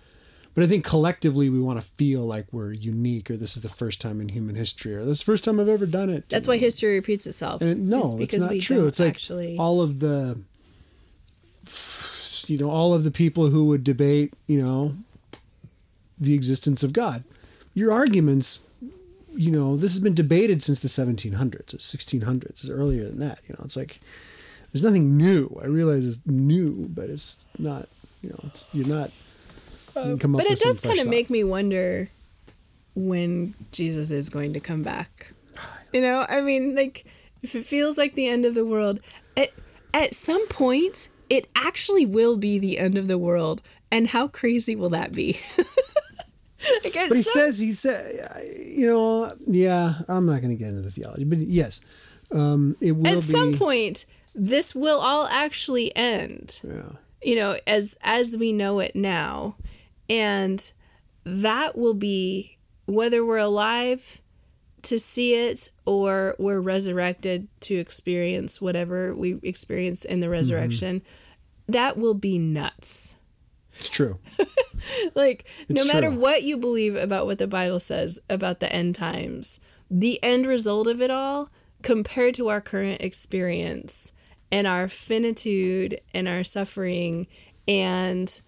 Speaker 1: But I think collectively, we want to feel like we're unique, or this is the first time in human history, or this is the first time I've ever done it.
Speaker 2: That's why history repeats itself.
Speaker 1: And it- no,
Speaker 2: It's
Speaker 1: it's not
Speaker 2: we
Speaker 1: true. It's like
Speaker 2: actually.
Speaker 1: all of the, you know, all of the people who would debate, you know, the existence of God. Your arguments, you know, this has been debated since the 1700s or 1600s. It's earlier than that. You know, it's like there's nothing new. I realize it's new, but it's not. You know, it's, you're not. you can come up
Speaker 2: but it does kind of make me wonder when Jesus is going to come back. (sighs) You know, I mean, like if it feels like the end of the world, at at some point it actually will be the end of the world, and how crazy will that be? (laughs) (laughs)
Speaker 1: But he
Speaker 2: some-
Speaker 1: says he said, you know, yeah. I'm not going to get into the theology, but yes, um, it will
Speaker 2: at
Speaker 1: be.
Speaker 2: some point this will all actually end.
Speaker 1: yeah.
Speaker 2: you know as as we know it now and that will be whether we're alive to see it or we're resurrected to experience whatever we experience in the resurrection that will be nuts
Speaker 1: It's true. (laughs) (laughs)
Speaker 2: like no
Speaker 1: It's
Speaker 2: matter
Speaker 1: true.
Speaker 2: what you believe about what the bible says about the end times the end result of it all compared to our current experience and our finitude and our suffering and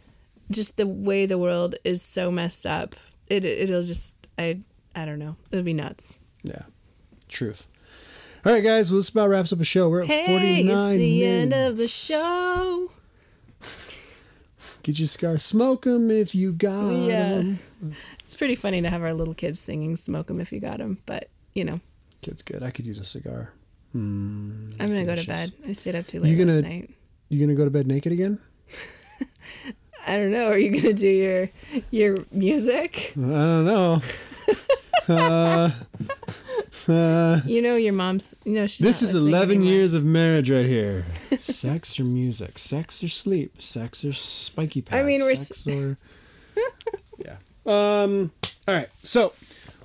Speaker 2: just the way the world is so messed up it it'll just i i don't know it'll be nuts
Speaker 1: Yeah. Truth. All right, guys. Well, this about wraps up a show. We're at
Speaker 2: hey
Speaker 1: 49
Speaker 2: it's the end of the show
Speaker 1: Get your cigar. Smoke them if you got
Speaker 2: Yeah.
Speaker 1: 'em.
Speaker 2: it's pretty funny to have our little kids singing smoke 'em if you got 'em but you know
Speaker 1: Kid's good. I could use a cigar. Hmm.
Speaker 2: i'm gonna go to
Speaker 1: delicious.
Speaker 2: bed i stayed up too late
Speaker 1: You gonna-
Speaker 2: last night
Speaker 1: You gonna go to bed naked again? (laughs)
Speaker 2: I don't know. Are you gonna do your your music?
Speaker 1: I don't know. (laughs) uh, uh, (laughs)
Speaker 2: You know your mom's. You know she's.
Speaker 1: this is 11
Speaker 2: anymore.
Speaker 1: years of marriage right here. (laughs) sex or music? Sex or sleep? Sex or spiky pads?
Speaker 2: I mean, we're s-
Speaker 1: or (laughs) yeah. Um. All right. So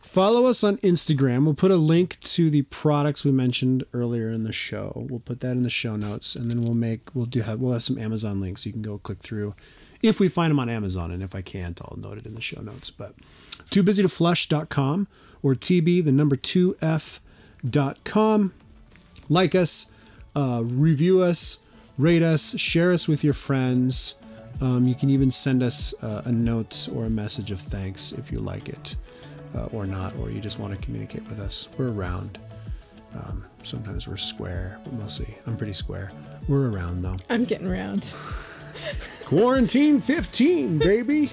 Speaker 1: follow us on Instagram. We'll put a link to the products we mentioned earlier in the show. We'll put that in the show notes, and then we'll make we'll do have we'll have some Amazon links. You can go click through if we find them on Amazon, and if I can't, I'll note it in the show notes. But too busy to flush.com or tb the number two f dot com. Like us, uh, review us, rate us, share us with your friends. Um, you can even send us uh, a note or a message of thanks if you like it uh, or not, or you just want to communicate with us. We're around. Um, sometimes we're square, but mostly I'm pretty square. We're around though.
Speaker 2: I'm getting around.
Speaker 1: Quarantine 15, baby.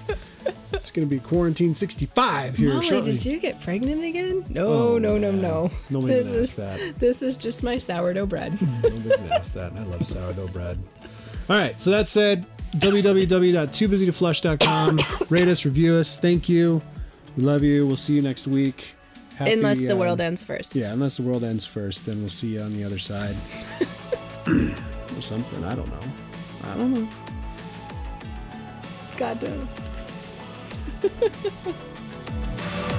Speaker 1: it's going to be quarantine 65 here
Speaker 2: Molly,
Speaker 1: shortly.
Speaker 2: did you get pregnant again? No,
Speaker 1: Oh,
Speaker 2: no, no, no.
Speaker 1: Nobody
Speaker 2: this is
Speaker 1: that.
Speaker 2: this is just my sourdough bread. (laughs)
Speaker 1: Nobody asked that. I love sourdough bread. All right, so that said, www.toobusy2flush.com. (coughs) Rate us, review us. Thank you. We love you. We'll see you next week. Happy,
Speaker 2: Unless the
Speaker 1: um,
Speaker 2: world ends first.
Speaker 1: Yeah, unless the world ends first, then we'll see you on the other side. (coughs) (coughs) or something. I don't know. I don't know.
Speaker 2: God knows. (laughs)